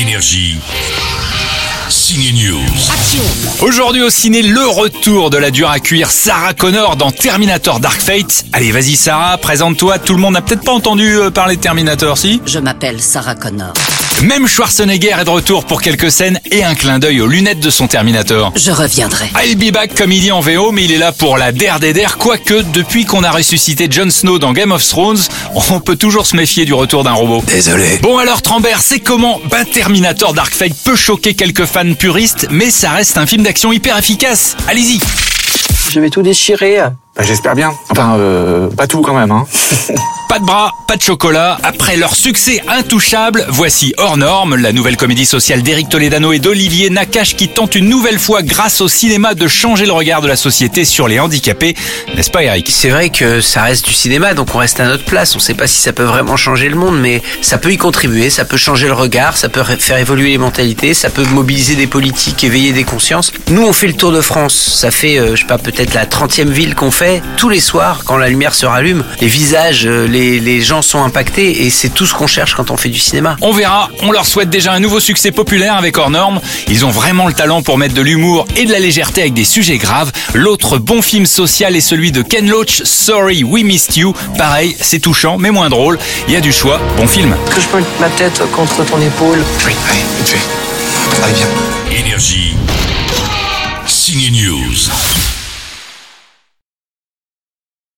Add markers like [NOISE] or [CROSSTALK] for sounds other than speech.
Énergie. Ciné News. Aujourd'hui au ciné, le retour de la dure à cuire Sarah Connor dans Terminator Dark Fate. Allez, vas-y Sarah, présente-toi. Tout le monde n'a peut-être pas entendu euh, parler de Terminator, si? Je m'appelle Sarah Connor. Même Schwarzenegger est de retour pour quelques scènes et un clin d'œil aux lunettes de son Terminator. Je reviendrai. I'll be back comme il dit en VO, mais il est là pour la der des der, quoique depuis qu'on a ressuscité Jon Snow dans Game of Thrones, [LAUGHS] on peut toujours se méfier du retour d'un robot. Désolé. Bon alors Trambert, c'est comment Ben Terminator Dark Fate peut choquer quelques fans puristes, mais ça reste un film d'action hyper efficace. Allez-y Je vais tout déchirer. Bah, J'espère bien. Enfin, euh, pas tout quand même. Hein. [LAUGHS] Pas de bras, pas de chocolat. Après leur succès intouchable, voici Hors Norme, la nouvelle comédie sociale d'Éric Toledano et d'Olivier Nakache qui tente une nouvelle fois grâce au cinéma de changer le regard de la société sur les handicapés. N'est-ce pas Eric? C'est vrai que ça reste du cinéma, donc on reste à notre place. On sait pas si ça peut vraiment changer le monde, mais ça peut y contribuer, ça peut changer le regard, ça peut faire évoluer les mentalités, ça peut mobiliser des politiques, éveiller des consciences. Nous, on fait le tour de France. Ça fait, euh, je sais pas, peut-être la 30e ville qu'on fait. Tous les soirs, quand la lumière se rallume, les visages, euh, les, les gens sont impactés, et c'est tout ce qu'on cherche quand on fait du cinéma. On verra, on leur souhaite déjà un nouveau succès populaire avec Hors Norme. Ils ont vraiment le talent pour mettre de l'humour et de la légèreté avec des sujets graves. L'autre bon film social est celui de Ken Loach, Sorry We Missed You. Pareil, c'est touchant mais moins drôle. Il y a du choix, bon film. Que je peux mettre ma tête contre ton épaule. Oui, allez, vite fait. Allez, viens. Énergie. Ciné News.